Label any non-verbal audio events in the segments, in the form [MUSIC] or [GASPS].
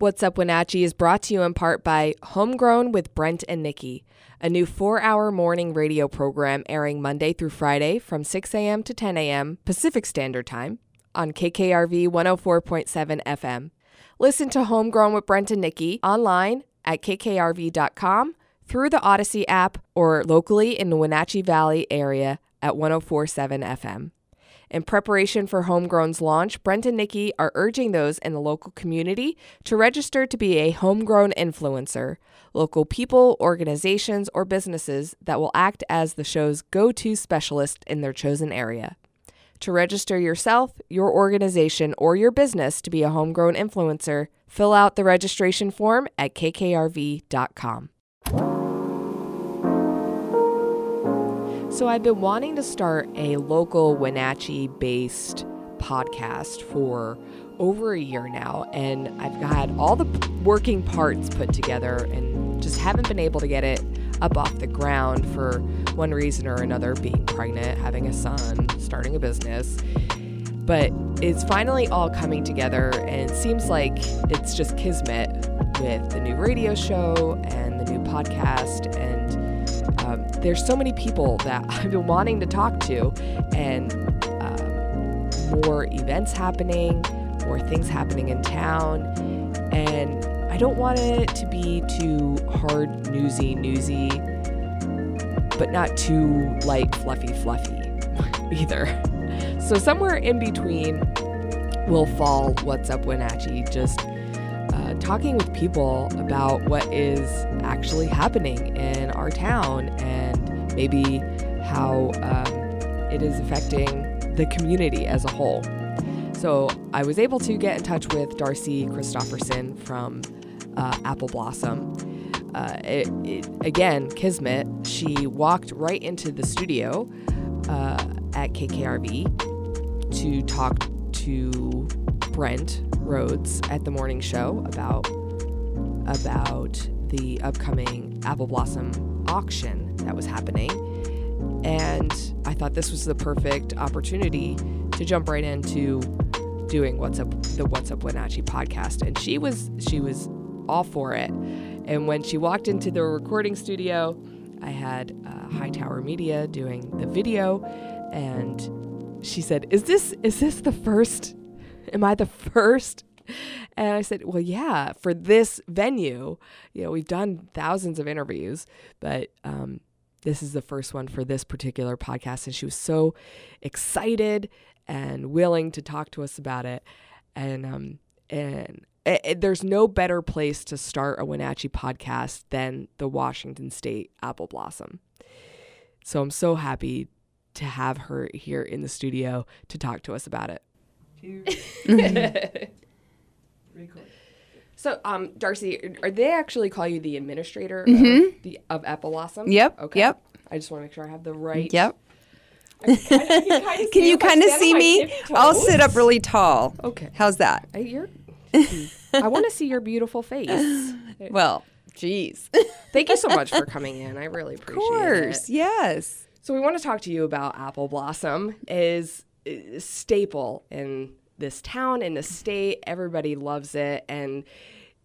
What's Up Wenatchee is brought to you in part by Homegrown with Brent and Nikki, a new four hour morning radio program airing Monday through Friday from 6 a.m. to 10 a.m. Pacific Standard Time on KKRV 104.7 FM. Listen to Homegrown with Brent and Nikki online at kkrv.com, through the Odyssey app, or locally in the Wenatchee Valley area at 1047 FM. In preparation for Homegrown's launch, Brent and Nikki are urging those in the local community to register to be a homegrown influencer, local people, organizations, or businesses that will act as the show's go to specialist in their chosen area. To register yourself, your organization, or your business to be a homegrown influencer, fill out the registration form at kkrv.com. So, I've been wanting to start a local Wenatchee based podcast for over a year now, and I've had all the working parts put together and just haven't been able to get it up off the ground for one reason or another being pregnant, having a son, starting a business. But it's finally all coming together, and it seems like it's just kismet with the new radio show and the new podcast and um, there's so many people that [LAUGHS] I've been wanting to talk to, and um, more events happening, more things happening in town, and I don't want it to be too hard, newsy, newsy, but not too light, fluffy, fluffy [LAUGHS] either. So somewhere in between will fall What's Up Wenatchee, just talking with people about what is actually happening in our town and maybe how um, it is affecting the community as a whole. So I was able to get in touch with Darci Christoferson from uh, Apple Blossom. Uh, it, it, again, Kismet, she walked right into the studio uh, at KKRV to talk to Brent Rhodes at the morning show about about the upcoming Apple Blossom auction that was happening. And I thought this was the perfect opportunity to jump right into doing what's up the What's Up Wenatchee podcast. And she was she was all for it. And when she walked into the recording studio, I had uh, Hightower Media doing the video, and she said, "Is this is this the first? Am I the [LAUGHS] first and I said, well, yeah, for this venue, you know, we've done thousands of interviews, but um, this is the first one for this particular podcast. And she was so excited and willing to talk to us about it. And, um, and it, it, there's no better place to start a Wenatchee podcast than the Washington State Apple Blossom. So I'm so happy to have her here in the studio to talk to us about it. [LAUGHS] Record. So, um, Darci, are they actually call you the administrator mm-hmm. of, the, of Apple Blossom? Yep. Okay. Yep. I just want to make sure I have the right. Yep. [LAUGHS] Can you kind of see me? I'll sit up really tall. Okay. How's that? I, you're. [LAUGHS] I want to see your beautiful face. Well, geez. Thank you so much for coming in. I really appreciate it. Of course. it. Yes. So we want to talk to you about Apple Blossom. Is staple in this town in the state. Everybody loves it, and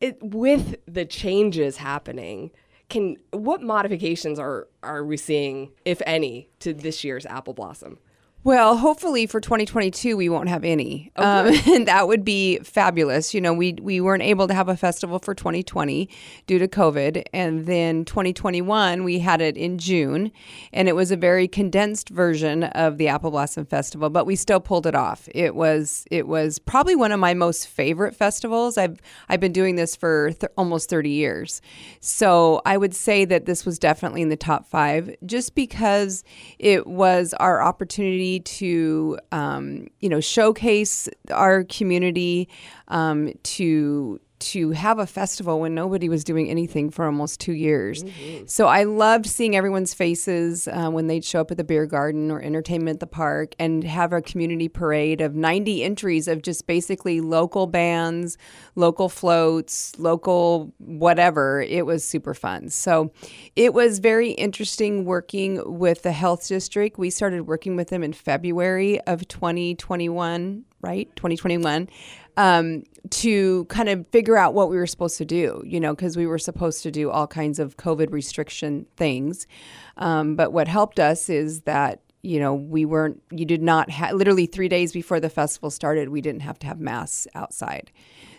it with the changes happening. Can what modifications are are we seeing, if any, to this year's apple blossom? Well, hopefully for 2022 we won't have any, okay. um, [LAUGHS] and that would be fabulous. You know, we we weren't able to have a festival for 2020 due to COVID, and then 2021 we had it in June, and it was a very condensed version of the Apple Blossom Festival, but we still pulled it off. It was it was probably one of my most favorite festivals. I've I've been doing this for th- almost 30 years, so I would say that this was definitely in the top five, just because it was our opportunity to um, you know showcase our community um, to to have a festival when nobody was doing anything for almost two years. Mm-hmm. So I loved seeing everyone's faces uh, when they'd show up at the beer garden or entertainment at the park and have a community parade of 90 entries of just basically local bands, local floats, local whatever. It was super fun. So it was very interesting working with the health district. We started working with them in February of 2021, right? 2021 um, to kind of figure out what we were supposed to do, you know, because we were supposed to do all kinds of COVID restriction things. Um, but what helped us is that you know, we weren't, you did not have, literally three days before the festival started, we didn't have to have masks outside.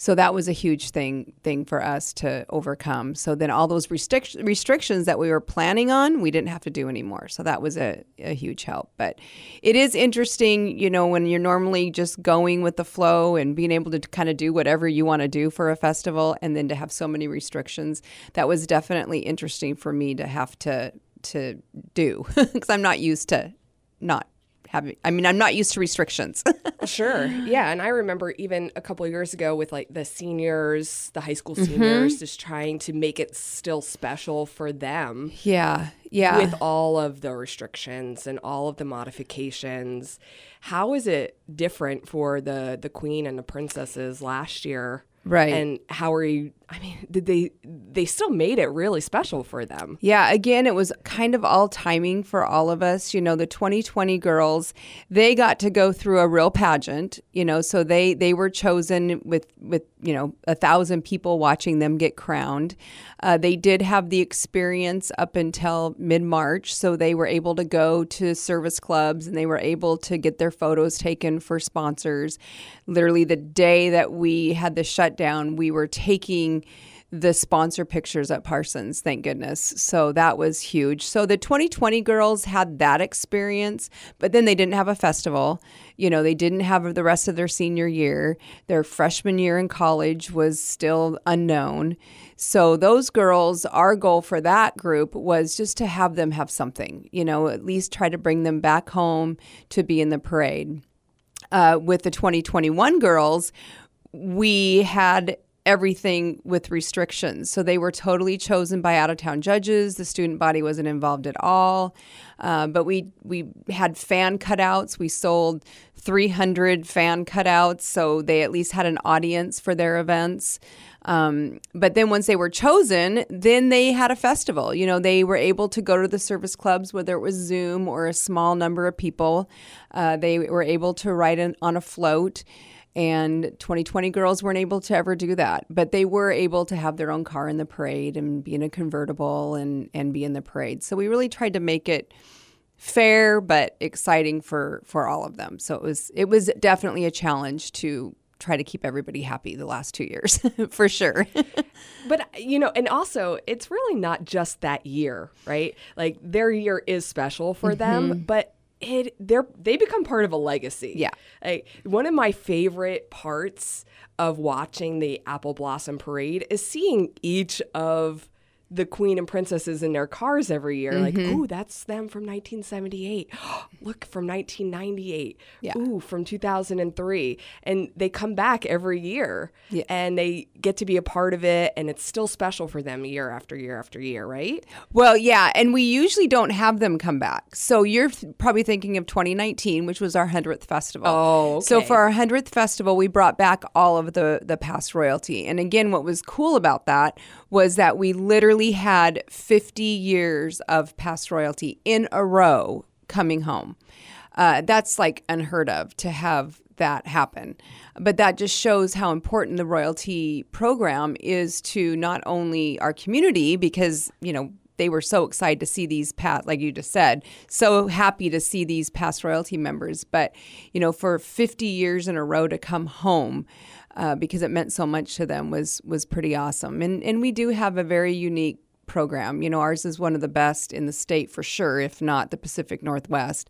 So that was a huge thing thing for us to overcome. So then all those restric- restrictions that we were planning on, we didn't have to do anymore. So that was a, a huge help. But it is interesting, you know, when you're normally just going with the flow and being able to kind of do whatever you want to do for a festival and then to have so many restrictions. That was definitely interesting for me to have to to do [LAUGHS] because I'm not used to not having i mean i'm not used to restrictions. [LAUGHS] Sure. Yeah and i remember even a couple years ago with like the seniors the high school seniors mm-hmm. just trying to make it still special for them. Yeah yeah. With all of the restrictions and all of the modifications. How is it different for the the queen and the princesses last year? Right. And how are you I mean, did they they still made it really special for them. Yeah, again, it was kind of all timing for all of us. You know, the 2020 girls, they got to go through a real pageant, you know, so they they were chosen with with, you know, a thousand people watching them get crowned. Uh, they did have the experience up until mid March, so they were able to go to service clubs and they were able to get their photos taken for sponsors. Literally, the day that we had the shutdown, we were taking the sponsor pictures at Parsons, thank goodness. So that was huge. So the 2020 girls had that experience, but then they didn't have a festival. You know, they didn't have the rest of their senior year. Their freshman year in college was still unknown. So those girls, our goal for that group was just to have them have something, you know, at least try to bring them back home to be in the parade. Uh, with the 2021 girls, we had everything with restrictions. So they were totally chosen by out of town judges. The student body wasn't involved at all. Uh, but we we had fan cutouts. We sold 300 fan cutouts, so they at least had an audience for their events. Um, but then once they were chosen, then they had a festival. You know, they were able to go to the service clubs, whether it was Zoom or a small number of people. Uh, they were able to ride in, on a float. And 2020 girls weren't able to ever do that, but they were able to have their own car in the parade and be in a convertible and, and be in the parade. So we really tried to make it fair but exciting for for all of them. So it was it was definitely a challenge to try to keep everybody happy the last 2 years [LAUGHS] for sure. [LAUGHS] but you know, and also it's really not just that year, right? Like their year is special for mm-hmm. them, but it they're they become part of a legacy. Yeah. Like one of my favorite parts of watching the Apple Blossom Parade is seeing each of the queen and princesses in their cars every year. Mm-hmm. Like, ooh, that's them from 1978. [GASPS] Look, from 1998. Yeah. Ooh, from 2003. And they come back every year yeah. and they get to be a part of it. And it's still special for them year after year after year, right? Well, yeah. And we usually don't have them come back. So you're th- probably thinking of 2019, which was our 100th festival. Oh, okay. So for our 100th festival, we brought back all of the, the past royalty. And again, what was cool about that was that we literally had 50 years of past royalty in a row coming home. Uh, that's like unheard of to have that happen. But that just shows how important the royalty program is to not only our community, because, you know, they were so excited to see these past, like you just said, so happy to see these past royalty members. But, you know, for 50 years in a row to come home, uh, because it meant so much to them was was pretty awesome. And and we do have a very unique program. You know, ours is one of the best in the state for sure, if not the Pacific Northwest.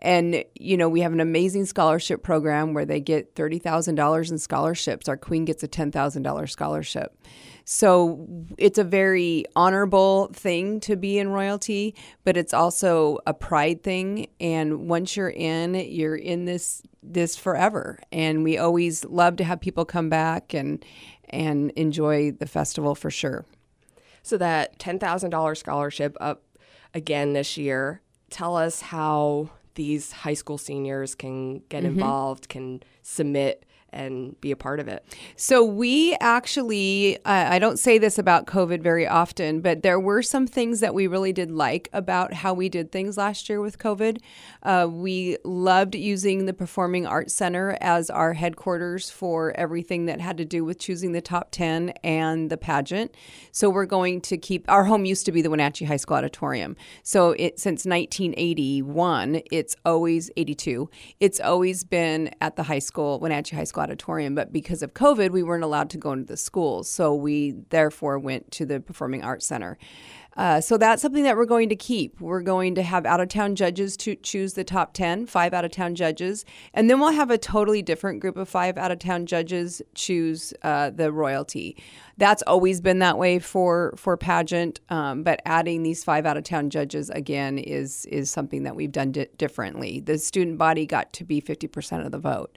And, you know, we have an amazing scholarship program where they get $30,000 in scholarships. Our queen gets a $10,000 scholarship. So it's a very honorable thing to be in royalty, but it's also a pride thing. And once you're in, you're in this this forever. And we always love to have people come back and and enjoy the festival for sure. So that ten thousand dollars scholarship up again this year. Tell us how these high school seniors can get mm-hmm. involved, can submit and be a part of it. So we actually, uh, I don't say this about COVID very often, but there were some things that we really did like about how we did things last year with COVID. Uh, we loved using the Performing Arts Center as our headquarters for everything that had to do with choosing the top 10 and the pageant. So we're going to keep, our home used to be the Wenatchee High School Auditorium. So it, since 1981, it's always 82, it's always been at the high school, Wenatchee High Auditorium. But because of COVID, we weren't allowed to go into the schools. So we therefore went to the Performing Arts Center. Uh, so that's something that we're going to keep. We're going to have out of town judges to choose the top 10, five out of town judges. And then we'll have a totally different group of five out of town judges choose uh, the royalty. That's always been that way for, for pageant. Um, but adding these five out of town judges again is, is something that we've done di- differently. The student body got to be 50% of the vote.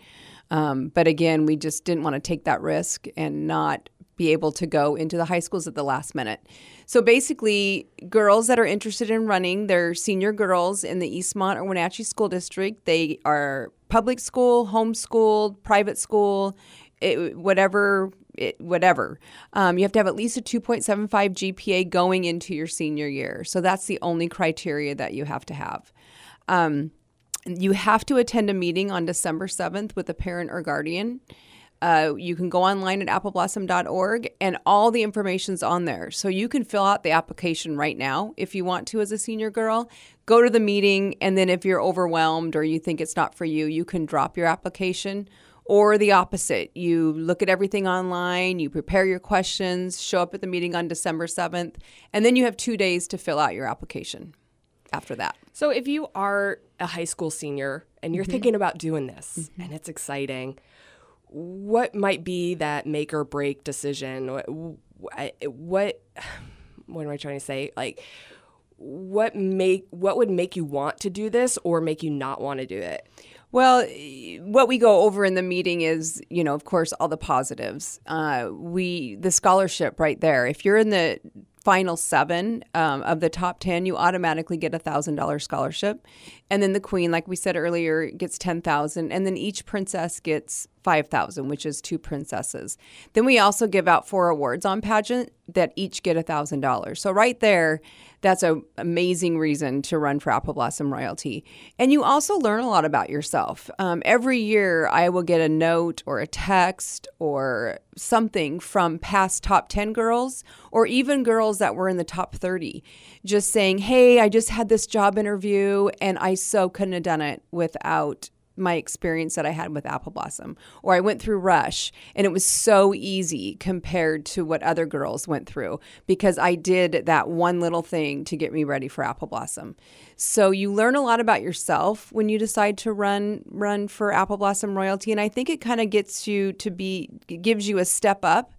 Um, but again, we just didn't want to take that risk and not be able to go into the high schools at the last minute. So basically, girls that are interested in running, they're senior girls in the Eastmont or Wenatchee School District. They are public school, homeschooled, private school, it, whatever. It, whatever. Um, you have to have at least a 2.75 GPA going into your senior year. So that's the only criteria that you have to have. Um, you have to attend a meeting on December 7th with a parent or guardian. Uh, you can go online at appleblossom.org and all the information's on there. So you can fill out the application right now if you want to as a senior girl. Go to the meeting, and then if you're overwhelmed or you think it's not for you, you can drop your application. Or the opposite, you look at everything online, you prepare your questions, show up at the meeting on December 7th, and then you have two days to fill out your application after that. So if you are a high school senior and you're mm-hmm. thinking about doing this mm-hmm. and it's exciting, what might be that make or break decision? What, what, [SIGHS] what am I trying to say? Like, what make what would make you want to do this or make you not want to do it? Well, what we go over in the meeting is, you know, of course, all the positives. Uh, we the scholarship right there. If you're in the final seven um, of the top 10 you automatically get a thousand dollar scholarship. And then the queen like we said earlier gets 10000 and then each princess gets 5000 which is two princesses. Then we also give out four awards on pageant that each get a thousand dollars. So right there that's an amazing reason to run for Apple Blossom Royalty. And you also learn a lot about yourself. Um, every year, I will get a note or a text or something from past top 10 girls or even girls that were in the top 30 just saying, Hey, I just had this job interview and I so couldn't have done it without my experience that I had with Apple Blossom, or I went through Rush, and it was so easy compared to what other girls went through because I did that one little thing to get me ready for Apple Blossom. So you learn a lot about yourself when you decide to run run for Apple Blossom royalty, and I think it kind of gets you to be gives you a step up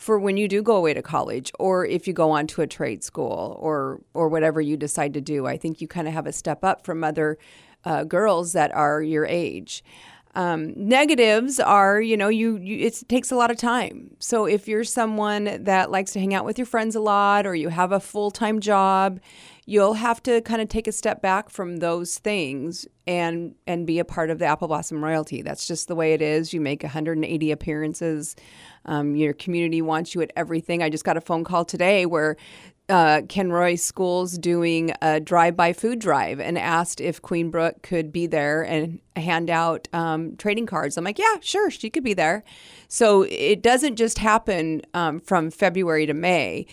for when you do go away to college or if you go on to a trade school or or whatever you decide to do. I think you kind of have a step up from other uh, girls that are your age. Um, negatives are, you know, you, you it takes a lot of time. So if you're someone that likes to hang out with your friends a lot, or you have a full time job, you'll have to kind of take a step back from those things and and be a part of the Apple Blossom royalty. That's just the way it is. You make 180 appearances. Um, your community wants you at everything. I just got a phone call today where uh, Kenroy Schools doing a drive-by food drive and asked if Queen Brooke could be there and hand out um, trading cards. I'm like, yeah, sure, she could be there. So it doesn't just happen um, from February to May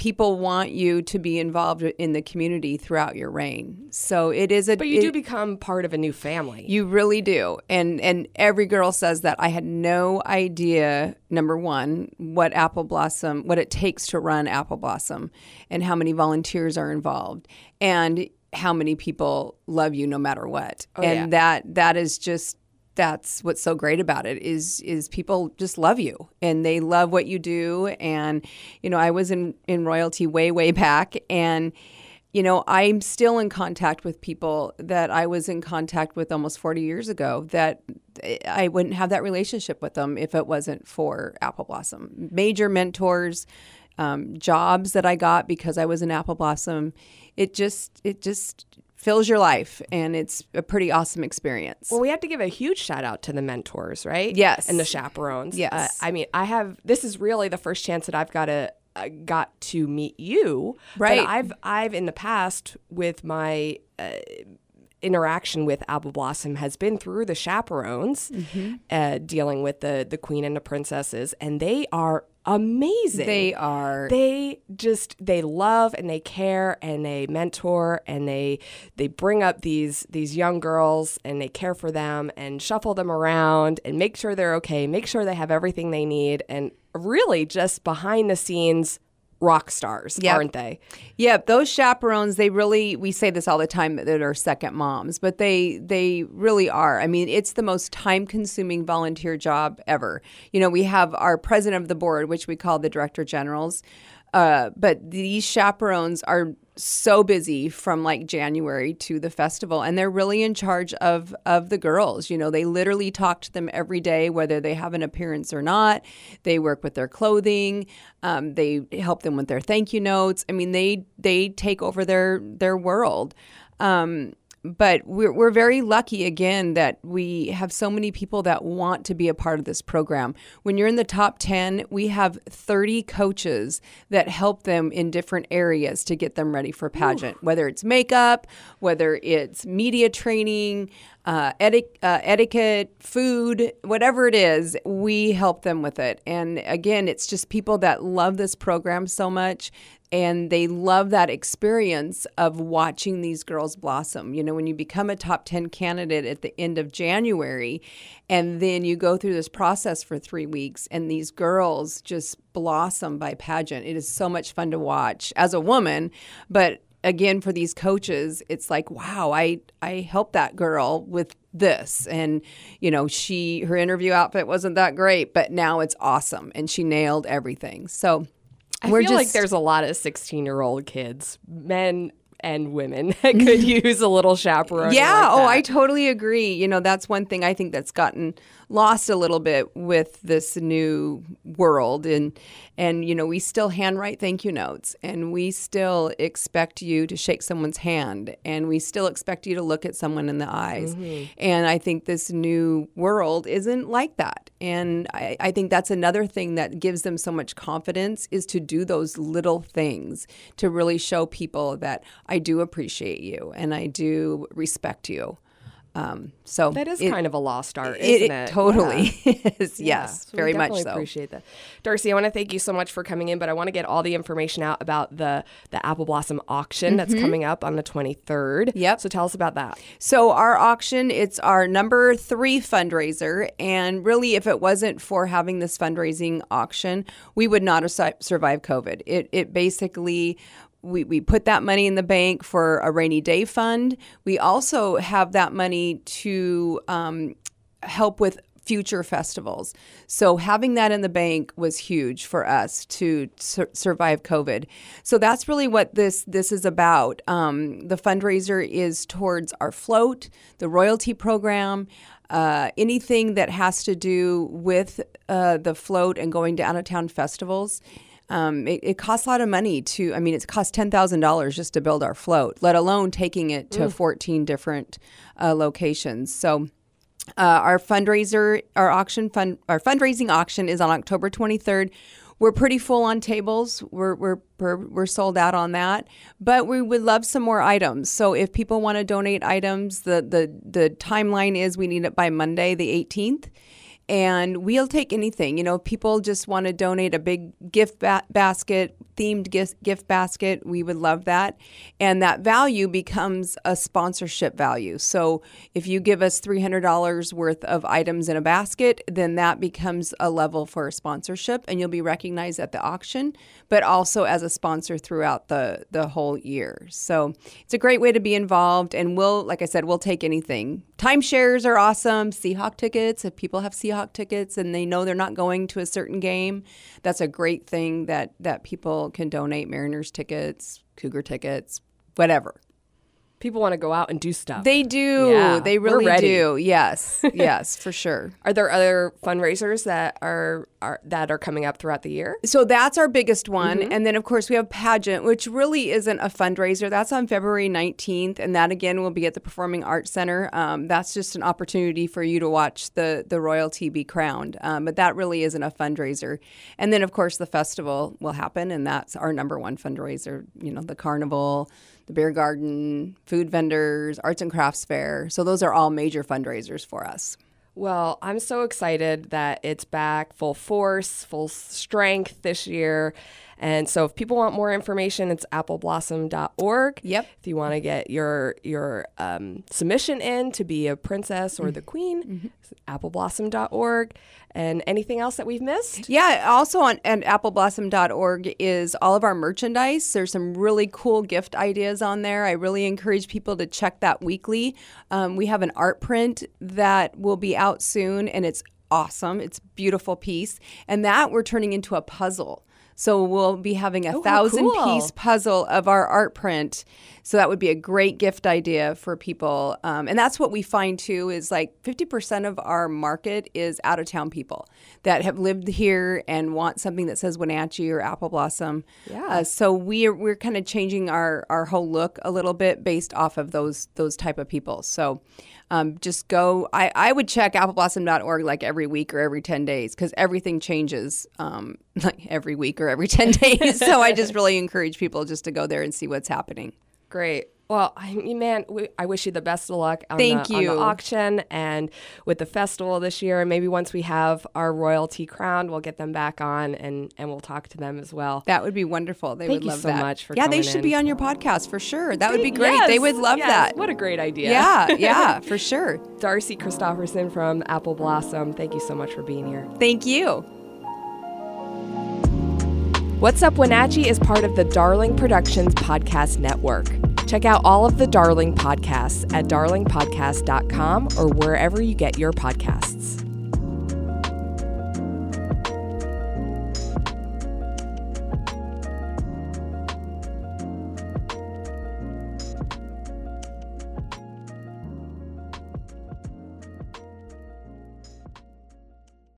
people want you to be involved in the community throughout your reign. So it is a But you it, do become part of a new family. You really do. And and every girl says that I had no idea number 1 what Apple Blossom what it takes to run Apple Blossom and how many volunteers are involved and how many people love you no matter what. Oh, and yeah. that that is just that's what's so great about it is is people just love you and they love what you do and you know I was in in royalty way way back and you know I'm still in contact with people that I was in contact with almost 40 years ago that I wouldn't have that relationship with them if it wasn't for Apple Blossom major mentors um, jobs that I got because I was an Apple Blossom it just it just fills your life, and it's a pretty awesome experience. Well, we have to give a huge shout out to the mentors, right? Yes. And the chaperones. Yes. Uh, I mean, I have, this is really the first chance that I've got to, uh, got to meet you. Right. I've, I've in the past with my, uh, interaction with Apple Blossom has been through the chaperones, Mm-hmm. uh, dealing with the the queen and the princesses, and they are amazing. They are. They just they love and they care and they mentor and they they bring up these these young girls and they care for them and shuffle them around and make sure they're okay, make sure they have everything they need, and really just behind the scenes rock stars, Yep. aren't they? Yeah, those chaperones, they really we say this all the time that are second moms, but they they really are. I mean, it's the most time-consuming volunteer job ever. You know, we have our president of the board, which we call the director generals. Uh, but these chaperones are so busy from like January to the festival, and they're really in charge of of the girls. You know, they literally talk to them every day, whether they have an appearance or not. They work with their clothing. Um, they help them with their thank you notes. I mean, they they take over their their world. Um, but we're, we're very lucky again that we have so many people that want to be a part of this program. When you're in the top 10, we have 30 coaches that help them in different areas to get them ready for pageant, whether it's makeup, whether it's media training, uh, eti- uh, etiquette, food, whatever it is, we help them with it. And again, it's just people that love this program so much and they love that experience of watching these girls blossom. You know, when you become a top 10 candidate at the end of January, and then you go through this process for three weeks, and these girls just blossom by pageant. It is so much fun to watch as a woman, but again for these coaches it's like wow i i helped that girl with this and you know she her interview outfit wasn't that great but now it's awesome and she nailed everything so I we're feel just like there's a lot of 16 year old kids, men and women, [LAUGHS] that could [LAUGHS] use a little chaperone. Yeah, like oh. I totally agree. You know, that's one thing I think that's gotten lost a little bit with this new world and and you know, we still handwrite thank you notes and we still expect you to shake someone's hand and we still expect you to look at someone in the eyes. Mm-hmm. And I think this new world isn't like that. And I, I think that's another thing that gives them so much confidence is to do those little things to really show people that I do appreciate you and I do respect you. Um, so That is it- kind of a lost art, it, isn't it it? totally [LAUGHS] is. Yeah, yes, so very much so. Appreciate that, Darci. I want to thank you so much for coming in, but I want to get all the information out about the the Apple Blossom auction that's coming up on the twenty third. Mm-hmm. Yep. So tell us about that. So our auction, it's our number three fundraiser, and really, if it wasn't for having this fundraising auction, we would not have survived COVID. It it basically. We, we put that money in the bank for a rainy day fund. We also have that money to um, help with future festivals. So having that in the bank was huge for us to sur- survive COVID. So that's really what this this is about. Um, the fundraiser is towards our float, the royalty program. Uh, anything that has to do with uh, the float and going to out of town festivals. Um, it, it costs a lot of money to, I mean, it costs $10,000 just to build our float, let alone taking it to 14 different uh, locations. So, uh, our fundraiser, our auction fund, our fundraising auction is on October 23rd. We're pretty full on tables. We're, we're, we're, we're sold out on that, but we would love some more items. So if people want to donate items, the, the, the timeline is we need it by Monday, the 18th and we'll take anything. You know, people just want to donate a big gift ba- basket, themed gift, gift basket, we would love that. And that value becomes a sponsorship value. So if you give us $300 worth of items in a basket, then that becomes a level for a sponsorship and you'll be recognized at the auction, but also as a sponsor throughout the, the whole year. So it's a great way to be involved. And we'll, like I said, we'll take anything. Timeshares are awesome. Seahawk tickets, if people have Seahawk tickets and they know they're not going to a certain game, that's a great thing that, that people can donate Mariners tickets, Cougar tickets, whatever. People want to go out and do stuff. They do. Yeah, they really do. Yes. [LAUGHS] yes, for sure. are there other fundraisers that are, are that are coming up throughout the year? So that's our biggest one. Mm-hmm. And then, of course, we have pageant, which really isn't a fundraiser. That's on February 19th. And that, again, will be at the Performing Arts Center. Um, that's just an opportunity for you to watch the, the royalty be crowned. Um, but that really isn't a fundraiser. And then, of course, the festival will happen. And that's our number one fundraiser. You know, the carnival, the beer garden, food vendors, arts and crafts fair. So those are all major fundraisers for us. Well, I'm so excited that it's back full force, full strength this year. And so if people want more information, it's appleblossom.org. Yep. If you want to get your your um, submission in to be a princess or Mm-hmm. the queen, it's appleblossom.org. And anything else that we've missed? Yeah, also on and appleblossom.org is all of our merchandise. There's some really cool gift ideas on there. I really encourage people to check that weekly. Um, we have an art print that will be out soon, and it's awesome. It's a beautiful piece, and that we're turning into a puzzle. So we'll be having a thousand cool. piece puzzle of our art print. So that would be a great gift idea for people. Um, and that's what we find too is like 50% of our market is out of town people that have lived here and want something that says Wenatchee or Apple Blossom. Yeah. Uh, so we're we're kind of changing our our whole look a little bit based off of those those type of people. So. Um, just go. I, I would check appleblossom.org like every week or every 10 days because everything changes um, [LAUGHS] like every week or every 10 days. so I just [LAUGHS] really encourage people just to go there and see what's happening. Great. Well, I mean, man, we, I wish you the best of luck on, Thank the, on you. the auction and with the festival this year. And maybe once we have our royalty crowned, we'll get them back on and, and we'll talk to them as well. That would be wonderful. They Thank would you love so that. much for yeah, they should in. be on your podcast for sure. That would be great. Yes, they would love yes. that. What a great idea. yeah, [LAUGHS] yeah, for sure. Darci Christoferson from Apple Blossom, thank you so much for being here. Thank you. What's Up Wenatchee is part of the Darling Productions Podcast Network. Check out all of the Darling podcasts at darlingpodcast.com or wherever you get your podcasts.